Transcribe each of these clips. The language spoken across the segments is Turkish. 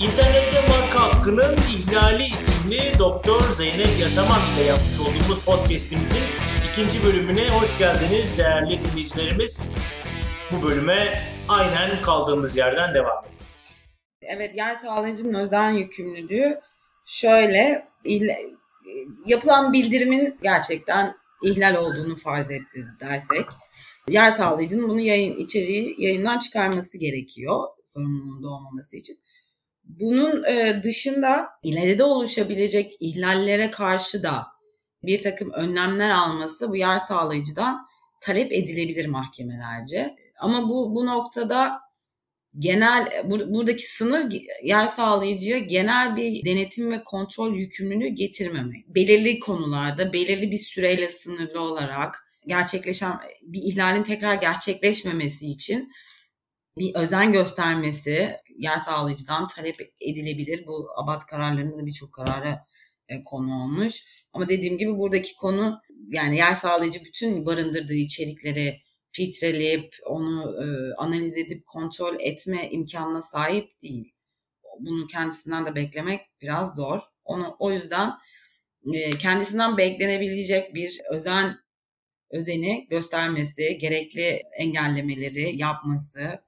İnternette marka hakkının ihlali isimli Doktor Zeynep Yasaman ile yapmış olduğumuz podcast'imizin ikinci bölümüne hoş geldiniz değerli dinleyicilerimiz. Bu bölüme aynen kaldığımız yerden devam ediyoruz. Evet, yer sağlayıcının özel yükümlülüğü şöyle yapılan bildirimin gerçekten ihlal olduğunu farz etti dersek yer sağlayıcının bunu yayın içeriği yayından çıkarması gerekiyor sorumluluğunda olmaması için. Bunun e, dışında ileride oluşabilecek ihlallere karşı da bir takım önlemler alması bu yer sağlayıcıdan talep edilebilir mahkemelerce. Ama bu bu noktada genel bur, buradaki sınır yer sağlayıcıya genel bir denetim ve kontrol yükümlülüğü getirmemek. Belirli konularda belirli bir süreyle sınırlı olarak gerçekleşen bir ihlalin tekrar gerçekleşmemesi için bir özen göstermesi yer sağlayıcıdan talep edilebilir. Bu abat kararlarında da birçok karara e, konu olmuş. Ama dediğim gibi buradaki konu yani yer sağlayıcı bütün barındırdığı içerikleri filtreleyip onu e, analiz edip kontrol etme imkanına sahip değil. Bunu kendisinden de beklemek biraz zor. Onu o yüzden e, kendisinden beklenebilecek bir özen özeni göstermesi, gerekli engellemeleri yapması,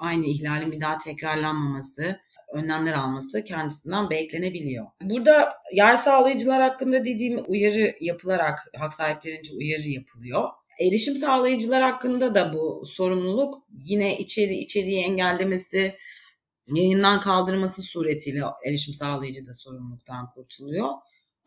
aynı ihlalin bir daha tekrarlanmaması, önlemler alması kendisinden beklenebiliyor. Burada yer sağlayıcılar hakkında dediğim uyarı yapılarak hak sahiplerince uyarı yapılıyor. Erişim sağlayıcılar hakkında da bu sorumluluk yine içeri içeriği engellemesi, yayından kaldırması suretiyle erişim sağlayıcı da sorumluluktan kurtuluyor.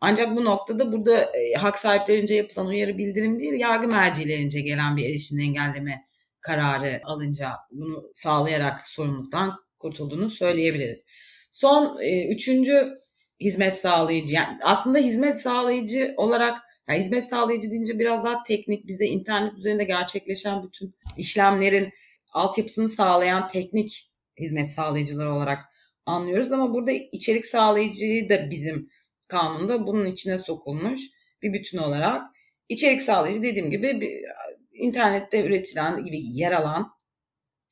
Ancak bu noktada burada e, hak sahiplerince yapılan uyarı bildirim değil, yargı mercilerince gelen bir erişim engelleme kararı alınca bunu sağlayarak sorumluluktan kurtulduğunu söyleyebiliriz. Son e, üçüncü hizmet sağlayıcı, yani aslında hizmet sağlayıcı olarak yani hizmet sağlayıcı deyince biraz daha teknik, bize internet üzerinde gerçekleşen bütün işlemlerin altyapısını sağlayan teknik hizmet sağlayıcılar olarak anlıyoruz. Ama burada içerik sağlayıcıyı da bizim kanunda bunun içine sokulmuş bir bütün olarak. içerik sağlayıcı dediğim gibi bir, internette üretilen gibi yer alan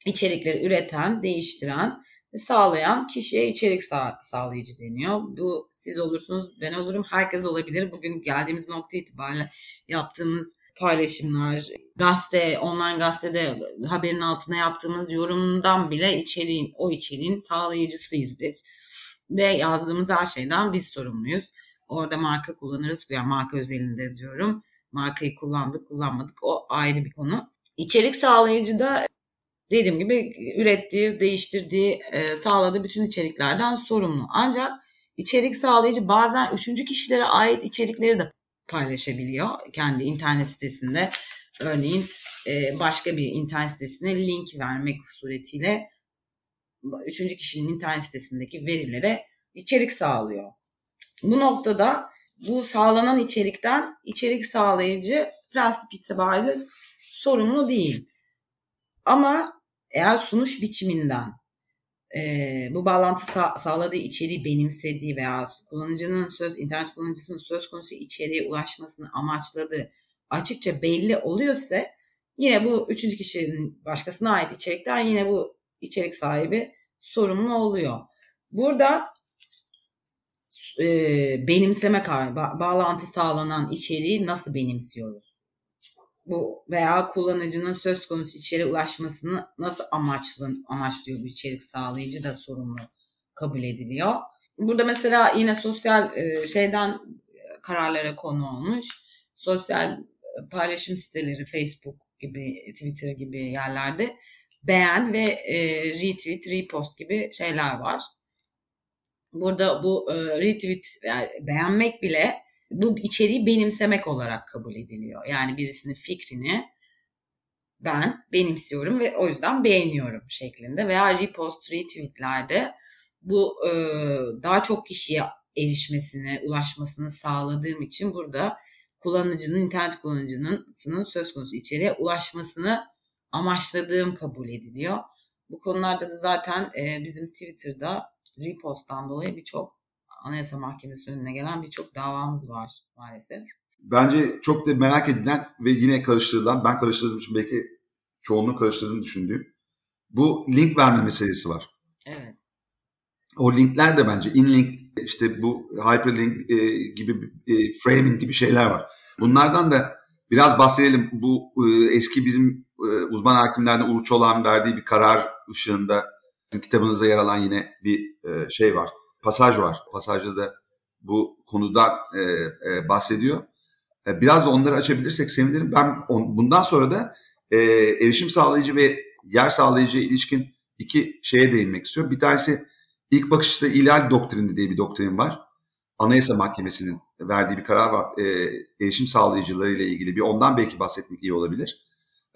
içerikleri üreten, değiştiren ve sağlayan kişiye içerik sağ, sağlayıcı deniyor. Bu siz olursunuz, ben olurum, herkes olabilir. Bugün geldiğimiz nokta itibariyle yaptığımız paylaşımlar, gazete, online gazetede haberin altına yaptığımız yorumdan bile içeriğin, o içeriğin sağlayıcısıyız biz. Ve yazdığımız her şeyden biz sorumluyuz. Orada marka kullanırız, yani marka özelinde diyorum. Markayı kullandık, kullanmadık o ayrı bir konu. İçerik sağlayıcı da dediğim gibi ürettiği, değiştirdiği, e, sağladığı bütün içeriklerden sorumlu. Ancak içerik sağlayıcı bazen üçüncü kişilere ait içerikleri de paylaşabiliyor kendi internet sitesinde. Örneğin e, başka bir internet sitesine link vermek suretiyle üçüncü kişinin internet sitesindeki verilere içerik sağlıyor. Bu noktada bu sağlanan içerikten içerik sağlayıcı prensip itibariyle sorumlu değil. Ama eğer sunuş biçiminden e, bu bağlantı sağ, sağladığı içeriği benimsediği veya kullanıcının söz internet kullanıcısının söz konusu içeriğe ulaşmasını amaçladığı açıkça belli oluyorsa yine bu üçüncü kişinin başkasına ait içerikten yine bu içerik sahibi sorumlu oluyor. Burada e, benimseme bağlantı sağlanan içeriği nasıl benimsiyoruz? Bu veya kullanıcının söz konusu içeriğe ulaşmasını nasıl amaçlı, amaçlıyor bu içerik sağlayıcı da sorumlu kabul ediliyor. Burada mesela yine sosyal e, şeyden kararlara konu olmuş. Sosyal paylaşım siteleri Facebook gibi, Twitter gibi yerlerde beğen ve e, retweet, repost gibi şeyler var. Burada bu e, retweet yani beğenmek bile bu içeriği benimsemek olarak kabul ediliyor. Yani birisinin fikrini ben benimsiyorum ve o yüzden beğeniyorum şeklinde veya repost, retweetlerde bu e, daha çok kişiye erişmesine, ulaşmasını sağladığım için burada kullanıcının, internet kullanıcının söz konusu içeriğe ulaşmasını amaçladığım kabul ediliyor. Bu konularda da zaten e, bizim Twitter'da reposttan dolayı birçok Anayasa Mahkemesi önüne gelen birçok davamız var maalesef. Bence çok da merak edilen ve yine karıştırılan, ben karıştırdığım için belki çoğunluğu karıştırdığını düşündüğüm bu link verme meselesi var. Evet. o linkler de bence inlink işte bu hyperlink e, gibi e, framing gibi şeyler var. Bunlardan da biraz bahsedelim. Bu e, eski bizim e, uzman hakimlerden Uğur Çolak'ın verdiği bir karar ışığında kitabınızda yer alan yine bir e, şey var. Pasaj var. Pasajda da bu konudan e, e, bahsediyor. E, biraz da onları açabilirsek sevinirim. Ben on, bundan sonra da e, erişim sağlayıcı ve yer sağlayıcı ilişkin iki şeye değinmek istiyorum. Bir tanesi ilk bakışta ihlal doktrini diye bir doktrin var. Anayasa Mahkemesi'nin verdiği bir karar var. E, erişim sağlayıcıları ile ilgili bir ondan belki bahsetmek iyi olabilir.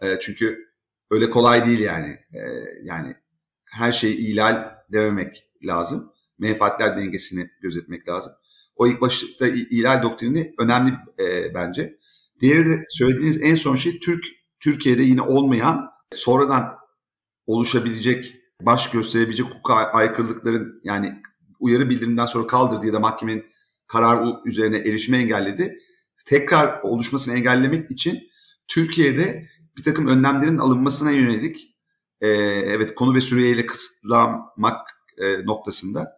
E, çünkü öyle kolay değil yani. E, yani her şeyi ihlal dememek lazım. Menfaatler dengesini gözetmek lazım. O ilk başta ihlal doktrini önemli e, bence. Diğeri de söylediğiniz en son şey Türk Türkiye'de yine olmayan sonradan oluşabilecek baş gösterebilecek hukuka aykırılıkların yani uyarı bildiriminden sonra kaldırdı ya da mahkemenin karar üzerine erişime engelledi. Tekrar oluşmasını engellemek için Türkiye'de bir takım önlemlerin alınmasına yönelik e, evet konu ve süreyle kısıtlamak e, noktasında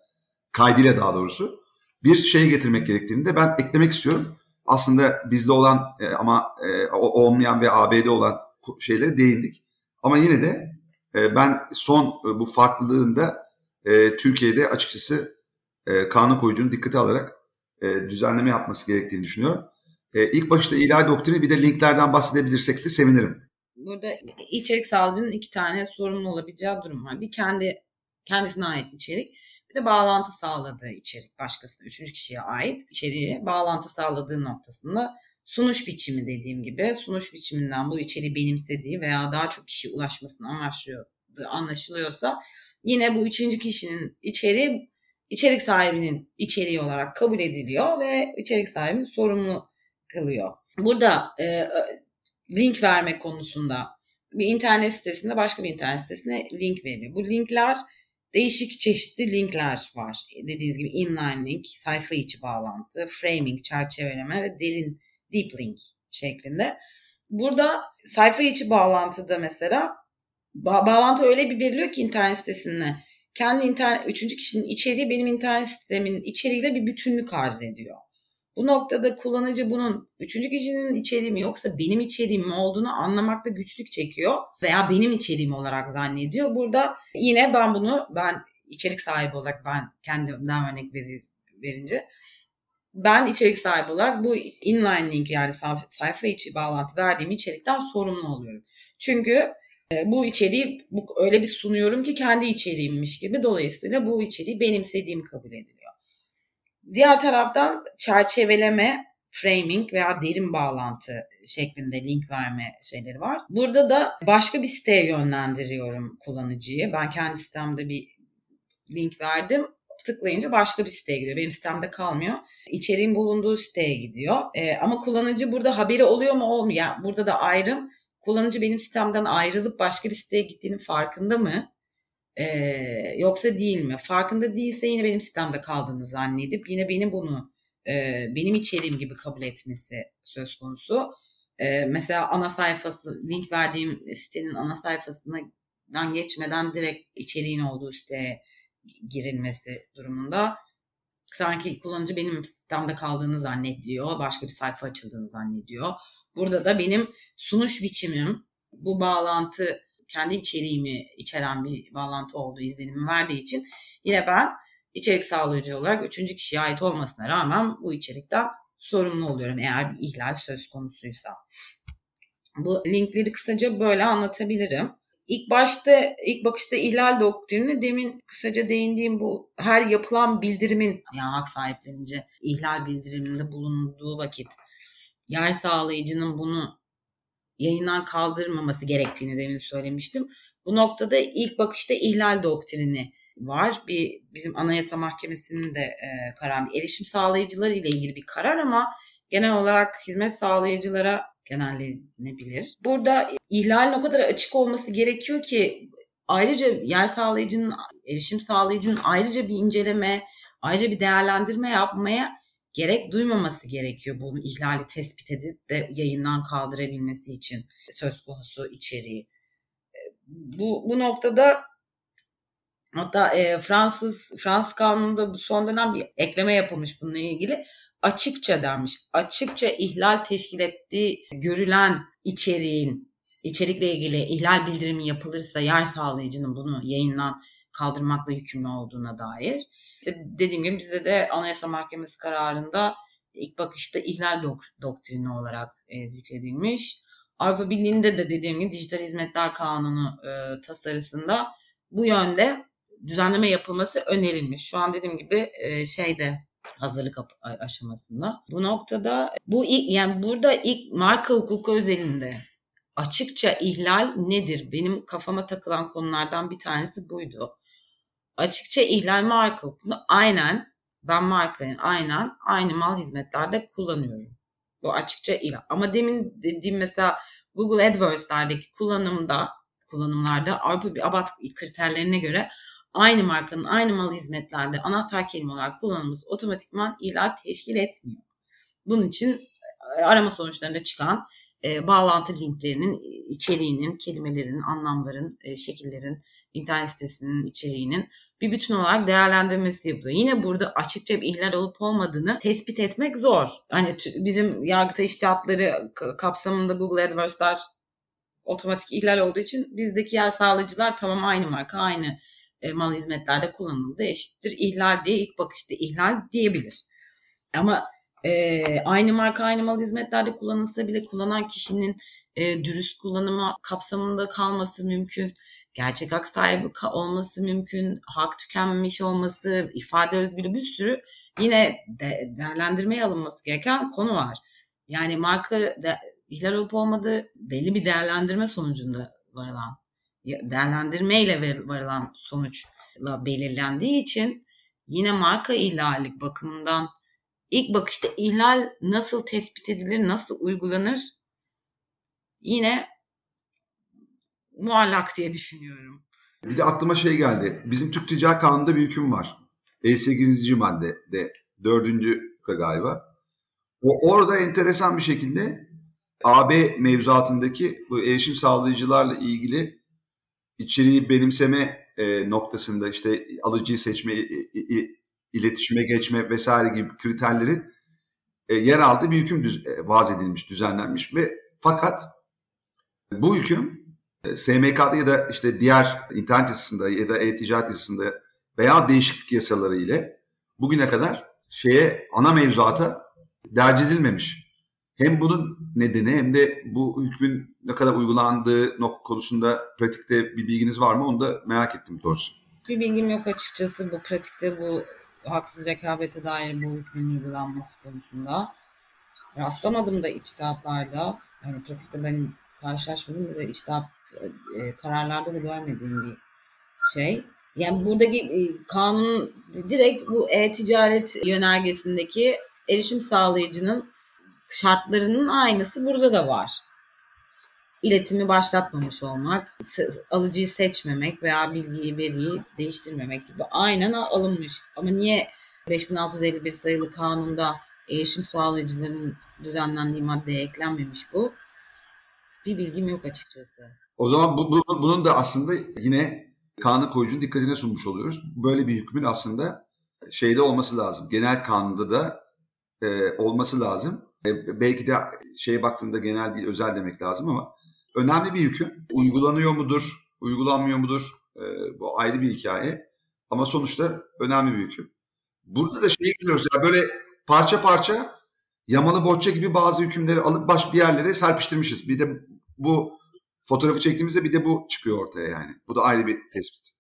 kaydıyla daha doğrusu bir şey getirmek gerektiğini de ben eklemek istiyorum. Aslında bizde olan e, ama e, olmayan ve ABD olan şeylere değindik. Ama yine de e, ben son e, bu farklılığında e, Türkiye'de açıkçası e, kanun koyucunun dikkate alarak e, düzenleme yapması gerektiğini düşünüyorum. E, ilk başta ilahi doktrini bir de linklerden bahsedebilirsek de sevinirim. Burada içerik sağlayıcının iki tane sorumlu olabileceği durum var. Bir kendi kendisine ait içerik, bir de bağlantı sağladığı içerik başkasına, üçüncü kişiye ait içeriği bağlantı sağladığı noktasında sunuş biçimi dediğim gibi sunuş biçiminden bu içeriği benimsediği veya daha çok kişi ulaşmasını amaçlıyor anlaşılıyorsa yine bu üçüncü kişinin içeriği içerik sahibinin içeriği olarak kabul ediliyor ve içerik sahibini sorumlu kılıyor. Burada e, link verme konusunda bir internet sitesinde başka bir internet sitesine link veriyor. Bu linkler değişik çeşitli linkler var. Dediğiniz gibi inline link, sayfa içi bağlantı, framing, çerçeveleme ve derin deep link şeklinde. Burada sayfa içi bağlantıda mesela ba- bağlantı öyle bir veriliyor ki internet sitesine kendi internet üçüncü kişinin içeriği benim internet sistemin içeriğiyle bir bütünlük arz ediyor. Bu noktada kullanıcı bunun üçüncü kişinin içeriği mi yoksa benim içeriğim mi olduğunu anlamakta güçlük çekiyor veya benim içeriğim olarak zannediyor. Burada yine ben bunu ben içerik sahibi olarak ben kendimden örnek verir, verince ben içerik sahibi olarak bu inline link yani sayfa içi bağlantı verdiğim içerikten sorumlu oluyorum. Çünkü e, bu içeriği bu, öyle bir sunuyorum ki kendi içeriğimmiş gibi dolayısıyla bu içeriği benimsediğim kabul ediliyor. Diğer taraftan çerçeveleme, framing veya derin bağlantı şeklinde link verme şeyleri var. Burada da başka bir siteye yönlendiriyorum kullanıcıyı. Ben kendi sitemde bir link verdim tıklayınca başka bir siteye gidiyor. Benim sitemde kalmıyor. İçeriğin bulunduğu siteye gidiyor. E, ama kullanıcı burada haberi oluyor mu olmuyor. Yani burada da ayrım. Kullanıcı benim sitemden ayrılıp başka bir siteye gittiğinin farkında mı? E, yoksa değil mi? Farkında değilse yine benim sitemde kaldığını zannedip yine benim bunu e, benim içeriğim gibi kabul etmesi söz konusu. E, mesela ana sayfası, link verdiğim sitenin ana sayfasından geçmeden direkt içeriğin olduğu siteye girilmesi durumunda sanki kullanıcı benim sistemde kaldığını zannediyor, başka bir sayfa açıldığını zannediyor. Burada da benim sunuş biçimim bu bağlantı kendi içeriğimi içeren bir bağlantı olduğu izlenimi verdiği için yine ben içerik sağlayıcı olarak üçüncü kişiye ait olmasına rağmen bu içerikten sorumlu oluyorum eğer bir ihlal söz konusuysa. Bu linkleri kısaca böyle anlatabilirim. İlk başta, ilk bakışta ihlal doktrini demin kısaca değindiğim bu her yapılan bildirimin yani hak sahiplerince ihlal bildiriminde bulunduğu vakit yer sağlayıcının bunu yayından kaldırmaması gerektiğini demin söylemiştim. Bu noktada ilk bakışta ihlal doktrini var. Bir bizim Anayasa Mahkemesi'nin de e, karar bir erişim sağlayıcıları ile ilgili bir karar ama genel olarak hizmet sağlayıcılara genellenebilir. Burada ihlalin o kadar açık olması gerekiyor ki ayrıca yer sağlayıcının, erişim sağlayıcının ayrıca bir inceleme, ayrıca bir değerlendirme yapmaya gerek duymaması gerekiyor bunu ihlali tespit edip de yayından kaldırabilmesi için söz konusu içeriği. Bu, bu noktada Hatta e, Fransız Fransız kanununda son dönem bir ekleme yapılmış bununla ilgili. Açıkça denmiş. Açıkça ihlal teşkil ettiği görülen içeriğin içerikle ilgili ihlal bildirimi yapılırsa yer sağlayıcının bunu yayından kaldırmakla yükümlü olduğuna dair. İşte dediğim gibi bizde de Anayasa Mahkemesi kararında ilk bakışta ihlal dok- doktrini olarak e, zikredilmiş. Avrupa Birliği'nde de dediğim gibi Dijital Hizmetler Kanunu e, tasarısında bu yönde düzenleme yapılması önerilmiş. Şu an dediğim gibi e, şeyde hazırlık aşamasında. Bu noktada bu ilk, yani burada ilk marka hukuku özelinde açıkça ihlal nedir? Benim kafama takılan konulardan bir tanesi buydu. Açıkça ihlal marka hukukunu aynen ben markayı aynen aynı mal hizmetlerde kullanıyorum. Bu açıkça ihlal. Ama demin dediğim mesela Google AdWords'lerdeki kullanımda kullanımlarda Avrupa bir abat kriterlerine göre aynı markanın aynı mal hizmetlerde anahtar kelime olarak kullanılması otomatikman ihlal teşkil etmiyor. Bunun için e, arama sonuçlarında çıkan e, bağlantı linklerinin içeriğinin, kelimelerin, anlamların, e, şekillerin, internet sitesinin içeriğinin bir bütün olarak değerlendirmesi yapılıyor. Yine burada açıkça bir ihlal olup olmadığını tespit etmek zor. Hani bizim yargıta iştihatları kapsamında Google AdWords'lar otomatik ihlal olduğu için bizdeki yer sağlayıcılar tamam aynı marka, aynı e, mal hizmetlerde kullanıldı eşittir ihlal diye ilk bakışta ihlal diyebilir. Ama e, aynı marka aynı mal hizmetlerde kullanılsa bile kullanan kişinin e, dürüst kullanımı kapsamında kalması mümkün. Gerçek hak sahibi olması mümkün. Hak tükenmemiş olması, ifade özgürlüğü bir sürü yine de, değerlendirmeye alınması gereken konu var. Yani marka de, ihlal olup olmadığı belli bir değerlendirme sonucunda varılan değerlendirmeyle varılan sonuçla belirlendiği için yine marka ihlali bakımından ilk bakışta ihlal nasıl tespit edilir, nasıl uygulanır yine muallak diye düşünüyorum. Bir de aklıma şey geldi. Bizim Türk Ticaret Kanunu'nda bir hüküm var. 58. maddede 4. galiba. O orada enteresan bir şekilde AB mevzuatındaki bu erişim sağlayıcılarla ilgili içeriği benimseme e, noktasında işte alıcıyı seçme, iletişime geçme vesaire gibi kriterlerin e, yer aldığı bir hüküm düz, e, vaz edilmiş, düzenlenmiş ve fakat bu hüküm e, SMK'da ya da işte diğer internet yasasında ya da e-ticaret yasasında veya değişiklik yasaları ile bugüne kadar şeye ana mevzuata derc edilmemiş hem bunun nedeni hem de bu hükmün ne kadar uygulandığı nok konusunda pratikte bir bilginiz var mı? Onu da merak ettim doğrusu. Bir bilgim yok açıkçası bu pratikte bu haksız rekabete dair bu hükmün uygulanması konusunda. Rastlamadım da içtihatlarda. Yani pratikte ben karşılaşmadım da içtihat e, kararlarda da görmediğim bir şey. Yani buradaki e, kanun direkt bu e-ticaret yönergesindeki erişim sağlayıcının şartlarının aynısı burada da var. İletimi başlatmamış olmak, alıcıyı seçmemek veya bilgiyi, veriyi değiştirmemek gibi aynen alınmış. Ama niye 5651 sayılı kanunda erişim sağlayıcıların düzenlendiği maddeye eklenmemiş bu? Bir bilgim yok açıkçası. O zaman bu, bu, bunun da aslında yine kanun koyucunun dikkatine sunmuş oluyoruz. Böyle bir hükmün aslında şeyde olması lazım. Genel kanunda da e, olması lazım. E, belki de şeye baktığında genel değil özel demek lazım ama önemli bir hüküm. Uygulanıyor mudur, uygulanmıyor mudur? E, bu ayrı bir hikaye. Ama sonuçta önemli bir hüküm. Burada da şeyi görüyoruz ya böyle parça parça yamalı bohça gibi bazı hükümleri alıp baş bir yerlere serpiştirmişiz. Bir de bu fotoğrafı çektiğimizde bir de bu çıkıyor ortaya yani. Bu da ayrı bir tespit.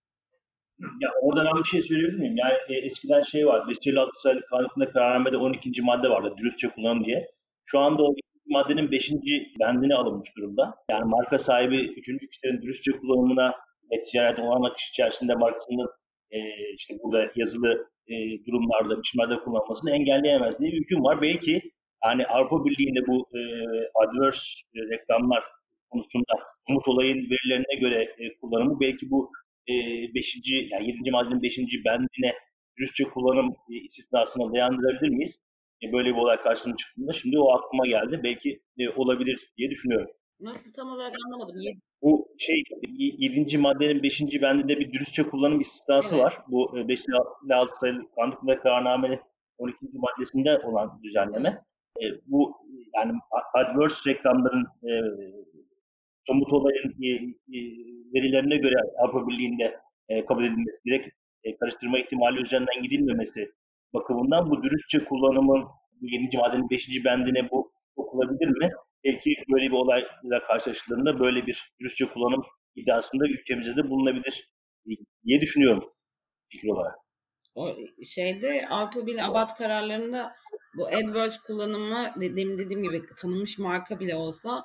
Ya orada ben bir şey söyleyebilir miyim? Yani e, eskiden şey vardı. 556 sayılı kanunda kararnamede 12. madde vardı. Dürüstçe kullanın diye. Şu anda o maddenin 5. bendine alınmış durumda. Yani marka sahibi 3. kişilerin dürüstçe kullanımına ve ticaretin olan akış içerisinde markasının e, işte burada yazılı e, durumlarda, biçimlerde kullanmasını engelleyemez diye bir hüküm var. Belki yani Avrupa Birliği'nde bu e, adverse e, reklamlar konusunda Umut Olay'ın verilerine göre e, kullanımı belki bu e, beşinci, yani 7. maddenin 5. bendine dürüstçe kullanım e, istisnasına dayandırabilir miyiz? E, böyle bir olay karşısına çıktığında şimdi o aklıma geldi. Belki e, olabilir diye düşünüyorum. Nasıl tam olarak anlamadım. Bu şey 7. maddenin 5. bendinde bir dürüstçe kullanım istisnası Evet. var. Bu 5 ile 6 sayılı kanun hükümleri kararnamenin 12. maddesinde olan düzenleme. E, bu yani adverse reklamların e, somut olayın e, e, verilerine göre Avrupa Birliği'nde e, kabul edilmesi, direkt karıştırma ihtimali üzerinden gidilmemesi bakımından bu dürüstçe kullanımın bu 7. maddenin 5. bendine bu okulabilir mi? Belki böyle bir olayla karşılaşıldığında böyle bir dürüstçe kullanım iddiasında ülkemizde de bulunabilir diye düşünüyorum fikir olarak. O şeyde Avrupa Birliği abat kararlarında bu adverse kullanımı dediğim dediğim gibi tanınmış marka bile olsa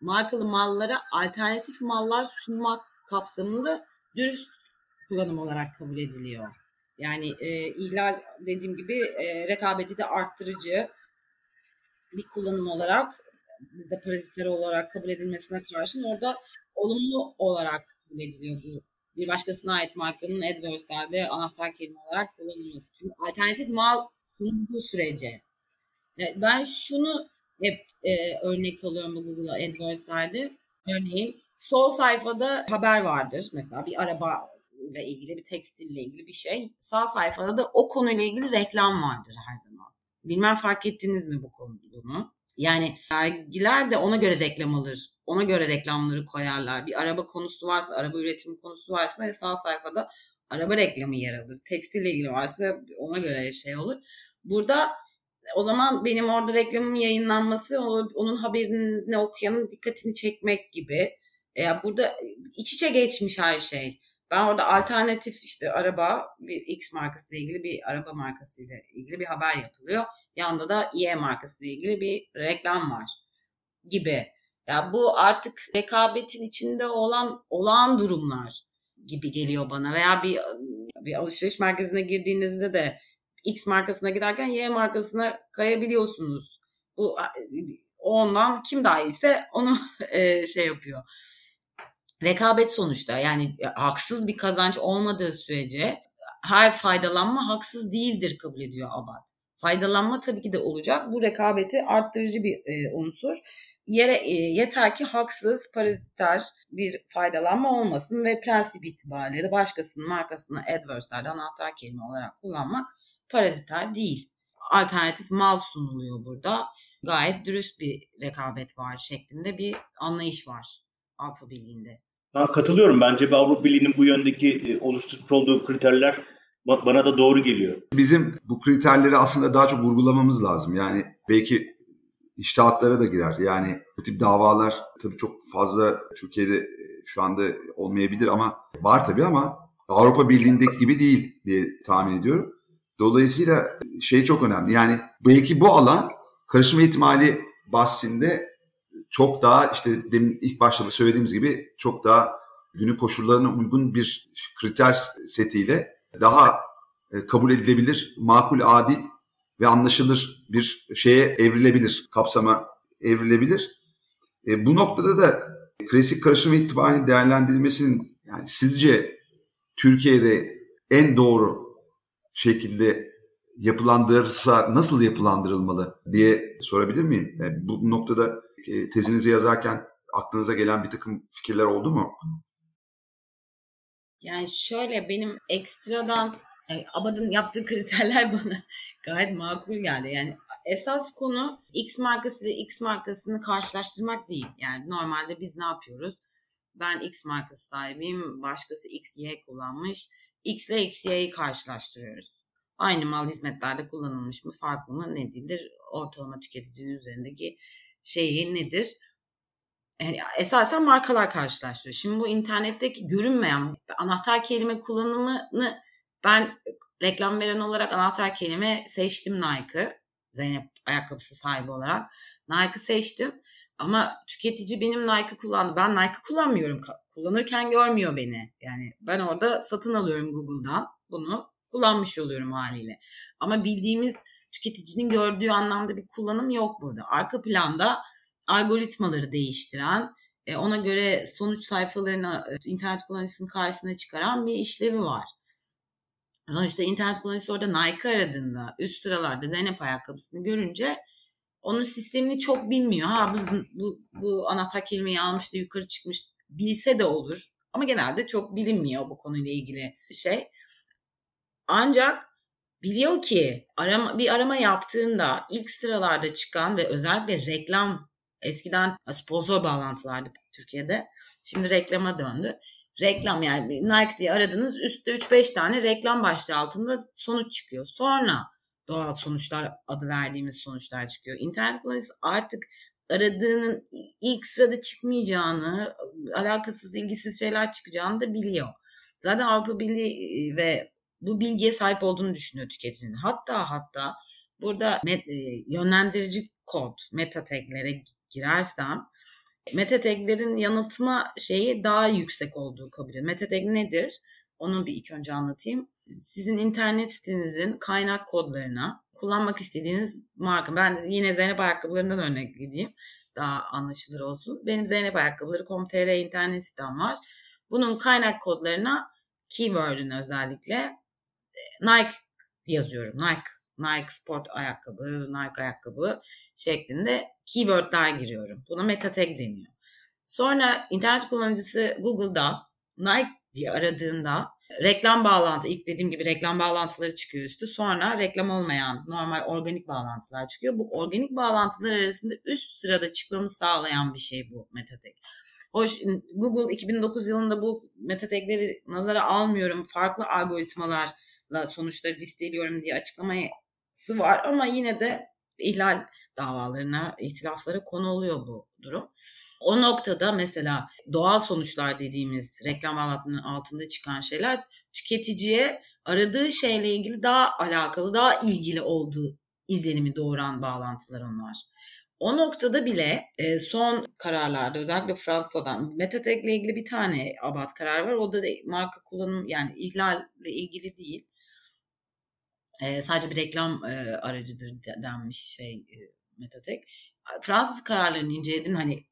markalı mallara alternatif mallar sunmak kapsamında dürüst kullanım olarak kabul ediliyor. Yani e, ihlal dediğim gibi e, rekabeti de arttırıcı bir kullanım olarak bizde paraziter olarak kabul edilmesine karşın orada olumlu olarak kabul ediliyor bu bir başkasına ait markanın AdWords'lerde anahtar kelime olarak kullanılması. Çünkü alternatif mal sunulduğu sürece. Yani ben şunu hep e, örnek alıyorum bu Google AdWords'lerde. Örneğin sol sayfada haber vardır. Mesela bir araba ile ilgili, bir tekstille ilgili bir şey. Sağ sayfada da o konuyla ilgili reklam vardır her zaman. Bilmem fark ettiniz mi bu konu bunu? Yani dergiler de ona göre reklam alır. Ona göre reklamları koyarlar. Bir araba konusu varsa, araba üretimi konusu varsa sağ sayfada araba reklamı yer alır. Tekstille ilgili varsa ona göre şey olur. Burada o zaman benim orada reklamın yayınlanması onun haberini okuyanın dikkatini çekmek gibi. Yani burada iç içe geçmiş her şey. Ben orada alternatif işte araba bir X markasıyla ilgili bir araba markasıyla ilgili bir haber yapılıyor. Yanında da Y markasıyla ilgili bir reklam var gibi. Ya bu artık rekabetin içinde olan olağan durumlar gibi geliyor bana veya bir bir alışveriş merkezine girdiğinizde de X markasına giderken Y markasına kayabiliyorsunuz. Bu ondan kim daha iyiyse onu şey yapıyor rekabet sonuçta yani haksız bir kazanç olmadığı sürece her faydalanma haksız değildir kabul ediyor Abad. Faydalanma tabii ki de olacak. Bu rekabeti arttırıcı bir e, unsur. Yere, e, yeter ki haksız, paraziter bir faydalanma olmasın ve prensip itibariyle de başkasının markasını adverse'lerde anahtar kelime olarak kullanmak paraziter değil. Alternatif mal sunuluyor burada. Gayet dürüst bir rekabet var şeklinde bir anlayış var Avrupa Birliği'nde. Ben katılıyorum. Bence Avrupa Birliği'nin bu yöndeki oluşturmuş olduğu kriterler bana da doğru geliyor. Bizim bu kriterleri aslında daha çok vurgulamamız lazım. Yani belki iştahatlara da girer. Yani bu tip davalar tabii çok fazla Türkiye'de şu anda olmayabilir ama var tabii ama Avrupa Birliği'ndeki gibi değil diye tahmin ediyorum. Dolayısıyla şey çok önemli. Yani belki bu alan karışma ihtimali bahsinde çok daha işte demin ilk başta söylediğimiz gibi çok daha günün koşullarına uygun bir kriter setiyle daha kabul edilebilir, makul, adil ve anlaşılır bir şeye evrilebilir, kapsama evrilebilir. E, bu noktada da klasik karışım itibariyle değerlendirilmesinin yani sizce Türkiye'de en doğru şekilde yapılandırırsa nasıl yapılandırılmalı diye sorabilir miyim? Yani bu noktada tezinizi yazarken aklınıza gelen bir takım fikirler oldu mu? Yani şöyle benim ekstradan yani Abad'ın yaptığı kriterler bana gayet makul geldi. Yani esas konu X markası ile X markasını karşılaştırmak değil. Yani normalde biz ne yapıyoruz? Ben X markası sahibiyim, başkası X, Y kullanmış. X ile X, Y'yi karşılaştırıyoruz. Aynı mal hizmetlerde kullanılmış mı, farklı mı, nedir? Ortalama tüketicinin üzerindeki şeyi nedir? Yani esasen markalar karşılaştırıyor. Şimdi bu internetteki görünmeyen anahtar kelime kullanımını ben reklam veren olarak anahtar kelime seçtim Nike. Zeynep ayakkabısı sahibi olarak. Nike seçtim. Ama tüketici benim Nike kullandı. Ben Nike kullanmıyorum. Kullanırken görmüyor beni. Yani ben orada satın alıyorum Google'dan. Bunu kullanmış oluyorum haliyle. Ama bildiğimiz tüketicinin gördüğü anlamda bir kullanım yok burada. Arka planda algoritmaları değiştiren, ona göre sonuç sayfalarını internet kullanıcısının karşısına çıkaran bir işlevi var. Sonuçta internet kullanıcısı orada Nike aradığında üst sıralarda Zeynep ayakkabısını görünce onun sistemini çok bilmiyor. Ha bu, bu, bu anahtar kelimeyi almış da yukarı çıkmış bilse de olur. Ama genelde çok bilinmiyor bu konuyla ilgili şey. Ancak biliyor ki arama, bir arama yaptığında ilk sıralarda çıkan ve özellikle reklam eskiden sponsor bağlantılardı Türkiye'de. Şimdi reklama döndü. Reklam yani Nike diye aradınız üstte 3-5 tane reklam başlığı altında sonuç çıkıyor. Sonra doğal sonuçlar adı verdiğimiz sonuçlar çıkıyor. İnternet kullanıcısı artık aradığının ilk sırada çıkmayacağını, alakasız, ilgisiz şeyler çıkacağını da biliyor. Zaten Avrupa Birliği ve bu bilgiye sahip olduğunu düşünüyor tüketicinin. Hatta hatta burada met, yönlendirici kod, meta taglere girersem meta taglerin yanıltma şeyi daha yüksek olduğu kabul ediyor. Meta tag nedir? Onu bir ilk önce anlatayım. Sizin internet sitenizin kaynak kodlarına kullanmak istediğiniz marka. Ben yine Zeynep Ayakkabılarından örnek gideyim. Daha anlaşılır olsun. Benim Zeynep Ayakkabıları.com.tr internet sitem var. Bunun kaynak kodlarına keyword'ün özellikle Nike yazıyorum. Nike, Nike sport ayakkabı, Nike ayakkabı şeklinde keywordler giriyorum. Buna meta tag deniyor. Sonra internet kullanıcısı Google'da Nike diye aradığında reklam bağlantı, ilk dediğim gibi reklam bağlantıları çıkıyor üstü. Sonra reklam olmayan normal organik bağlantılar çıkıyor. Bu organik bağlantılar arasında üst sırada çıkmamı sağlayan bir şey bu meta tag. Hoş Google 2009 yılında bu meta tagleri nazara almıyorum. Farklı algoritmalarla sonuçları listeliyorum diye açıklaması var ama yine de ihlal davalarına, ihtilaflara konu oluyor bu durum. O noktada mesela doğal sonuçlar dediğimiz reklam bağlantılarının altında çıkan şeyler tüketiciye aradığı şeyle ilgili daha alakalı, daha ilgili olduğu izlenimi doğuran bağlantılar onlar. O noktada bile e, son kararlarda özellikle Fransa'dan Metatek ile ilgili bir tane abat karar var. O da marka kullanım yani ihlalle ilgili değil. E, sadece bir reklam e, aracıdır denmiş şey Metatek. Fransız kararlarını inceledim. Hani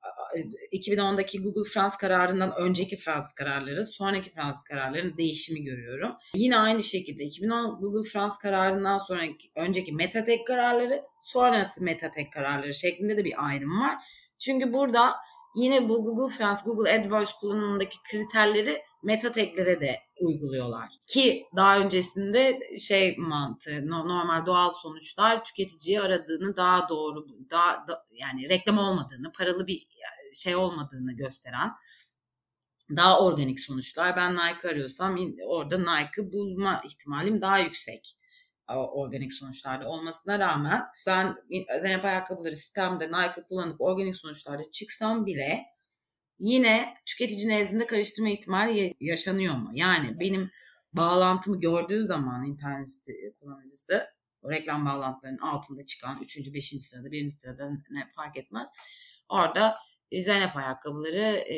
2010'daki Google Frans kararından önceki Fransız kararları, sonraki Fransız kararların değişimi görüyorum. Yine aynı şekilde 2010 Google Frans kararından sonraki önceki Metatek kararları, sonrası Metatek kararları şeklinde de bir ayrım var. Çünkü burada yine bu Google Frans, Google AdWords kullanımındaki kriterleri metateglere de uyguluyorlar. Ki daha öncesinde şey mantığı normal doğal sonuçlar tüketiciyi aradığını daha doğru daha da, yani reklam olmadığını paralı bir şey olmadığını gösteren daha organik sonuçlar. Ben Nike arıyorsam orada Nike bulma ihtimalim daha yüksek organik sonuçlarda olmasına rağmen ben Zeynep Ayakkabıları sistemde Nike kullanıp organik sonuçlarda çıksam bile yine tüketici nezdinde karıştırma ihtimali yaşanıyor mu? Yani benim bağlantımı gördüğü zaman internet kullanıcısı reklam bağlantılarının altında çıkan 3. 5. sırada 1. sırada ne fark etmez. Orada Zeynep ayakkabıları e,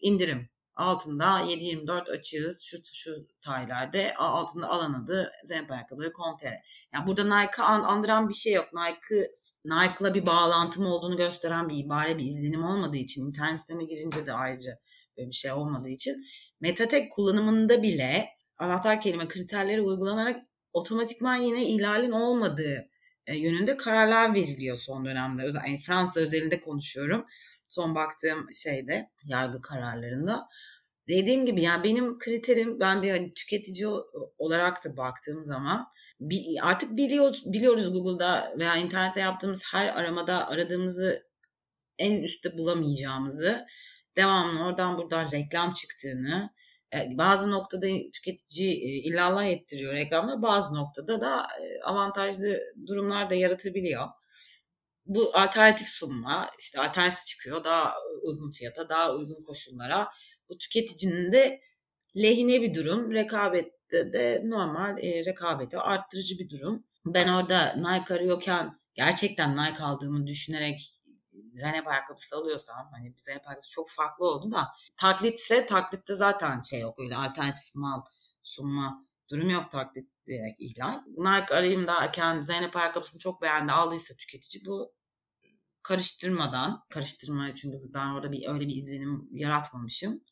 indirim altında 7.24 açığız şu şu tarihlerde altında alan adı Zeynep ayakkabıları Contere. Yani burada Nike andıran bir şey yok. Nike Nike'la bir bağlantım olduğunu gösteren bir ibare bir izlenim olmadığı için internet siteme girince de ayrıca böyle bir şey olmadığı için Metatek kullanımında bile anahtar kelime kriterleri uygulanarak otomatikman yine ihlalin olmadığı yönünde kararlar veriliyor son dönemde. Yani Fransa özelinde konuşuyorum son baktığım şeyde yargı kararlarında. Dediğim gibi yani benim kriterim ben bir hani tüketici olarak da baktığım zaman artık biliyoruz biliyoruz Google'da veya internette yaptığımız her aramada aradığımızı en üstte bulamayacağımızı devamlı oradan buradan reklam çıktığını e, bazı noktada tüketici e, illallah ettiriyor reklamda bazı noktada da e, avantajlı durumlar da yaratabiliyor bu alternatif sunma, işte alternatif çıkıyor daha uygun fiyata, daha uygun koşullara. Bu tüketicinin de lehine bir durum. Rekabette de normal e, rekabeti arttırıcı bir durum. Ben orada Nike arıyorken gerçekten Nike aldığımı düşünerek Zeynep ayakkabısı alıyorsam hani Zeynep ayakkabısı çok farklı oldu da taklitse taklitte zaten şey yok öyle alternatif mal sunma durum yok taklit direkt ihlal. Nike arayayım derken Zeynep ayakkabısını çok beğendi aldıysa tüketici bu karıştırmadan karıştırma çünkü ben orada bir öyle bir izlenim yaratmamışım.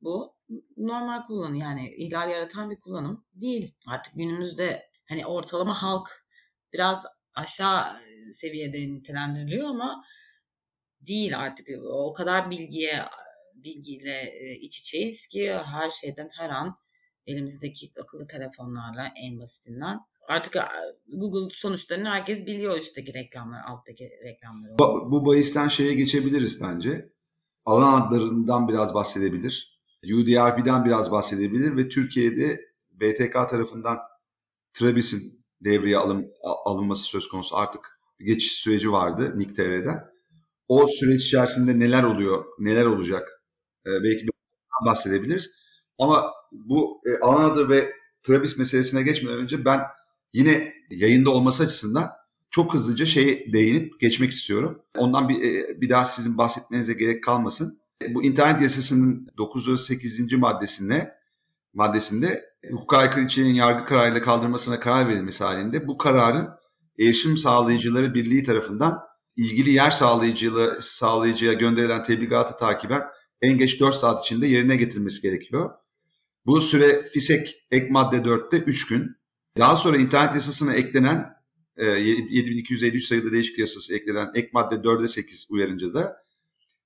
Bu normal kullanım yani ihlal yaratan bir kullanım değil. Artık günümüzde hani ortalama halk biraz aşağı seviyede nitelendiriliyor ama değil artık. O kadar bilgiye bilgiyle e, iç içeyiz ki her şeyden her an elimizdeki akıllı telefonlarla en basitinden artık Google sonuçlarını herkes biliyor üstteki reklamlar, alttaki reklamları. Bu, bu bahisten şeye geçebiliriz bence. Alan adlarından biraz bahsedebilir. UDRP'den biraz bahsedebilir ve Türkiye'de BTK tarafından Travis'in devreye alın, alınması söz konusu. Artık geçiş süreci vardı NİKTR'den. O süreç içerisinde neler oluyor, neler olacak ee, belki bahsedebiliriz. Ama bu e, alan ve Travis meselesine geçmeden önce ben yine yayında olması açısından çok hızlıca şeye değinip geçmek istiyorum. Ondan bir, e, bir daha sizin bahsetmenize gerek kalmasın. Bu internet yasasının 908. maddesinde maddesinde hukuka aykırı içeriğin yargı kararıyla kaldırmasına karar verilmesi halinde bu kararın erişim sağlayıcıları birliği tarafından ilgili yer sağlayıcıya, sağlayıcıya gönderilen tebligatı takiben en geç 4 saat içinde yerine getirilmesi gerekiyor. Bu süre FİSEK ek madde 4'te 3 gün. Daha sonra internet yasasına eklenen e, 7253 sayılı değişik yasası eklenen ek madde 4'e 8 uyarınca da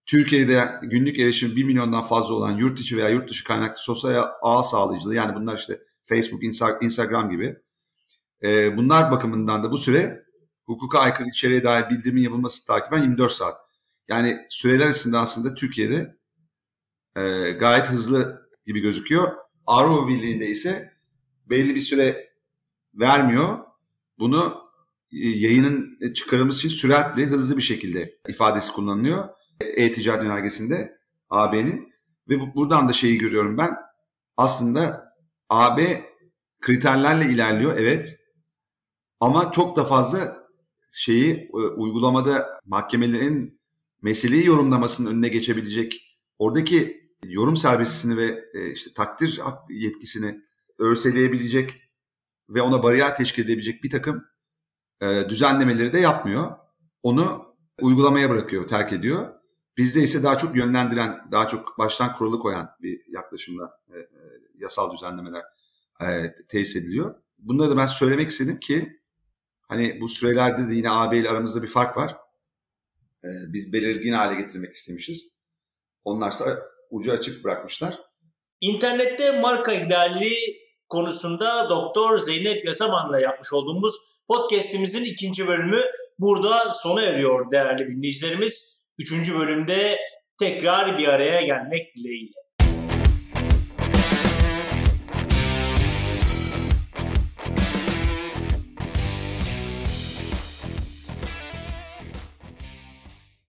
Türkiye'de günlük erişim 1 milyondan fazla olan yurt içi veya yurt dışı kaynaklı sosyal ağ sağlayıcılığı yani bunlar işte Facebook, Instagram gibi e, bunlar bakımından da bu süre hukuka aykırı içeriğe dair bildirimin yapılması takiben 24 saat. Yani süreler arasında aslında Türkiye'de e, gayet hızlı gibi gözüküyor. Avrupa Birliği'nde ise belli bir süre vermiyor. Bunu e, yayının çıkarılması için süratli, hızlı bir şekilde ifadesi kullanılıyor. E-ticaret önergesinde AB'nin. Ve bu, buradan da şeyi görüyorum ben. Aslında AB kriterlerle ilerliyor evet. Ama çok da fazla şeyi e, uygulamada mahkemelerin meseleyi yorumlamasının önüne geçebilecek oradaki yorum serbestisini ve e, işte takdir yetkisini örseleyebilecek ve ona bariyer teşkil edebilecek bir takım e, düzenlemeleri de yapmıyor. Onu uygulamaya bırakıyor, terk ediyor. Bizde ise daha çok yönlendiren, daha çok baştan kuralı koyan bir yaklaşımla e, yasal düzenlemeler e, tesis ediliyor. Bunları da ben söylemek istedim ki hani bu sürelerde de yine AB ile aramızda bir fark var. Biz belirgin hale getirmek istemişiz. Onlarsa ucu açık bırakmışlar. İnternette marka ihlali konusunda Doktor Zeynep Yasaman'la yapmış olduğumuz podcast'imizin ikinci bölümü burada sona eriyor değerli dinleyicilerimiz. Üçüncü bölümde tekrar bir araya gelmek dileğiyle.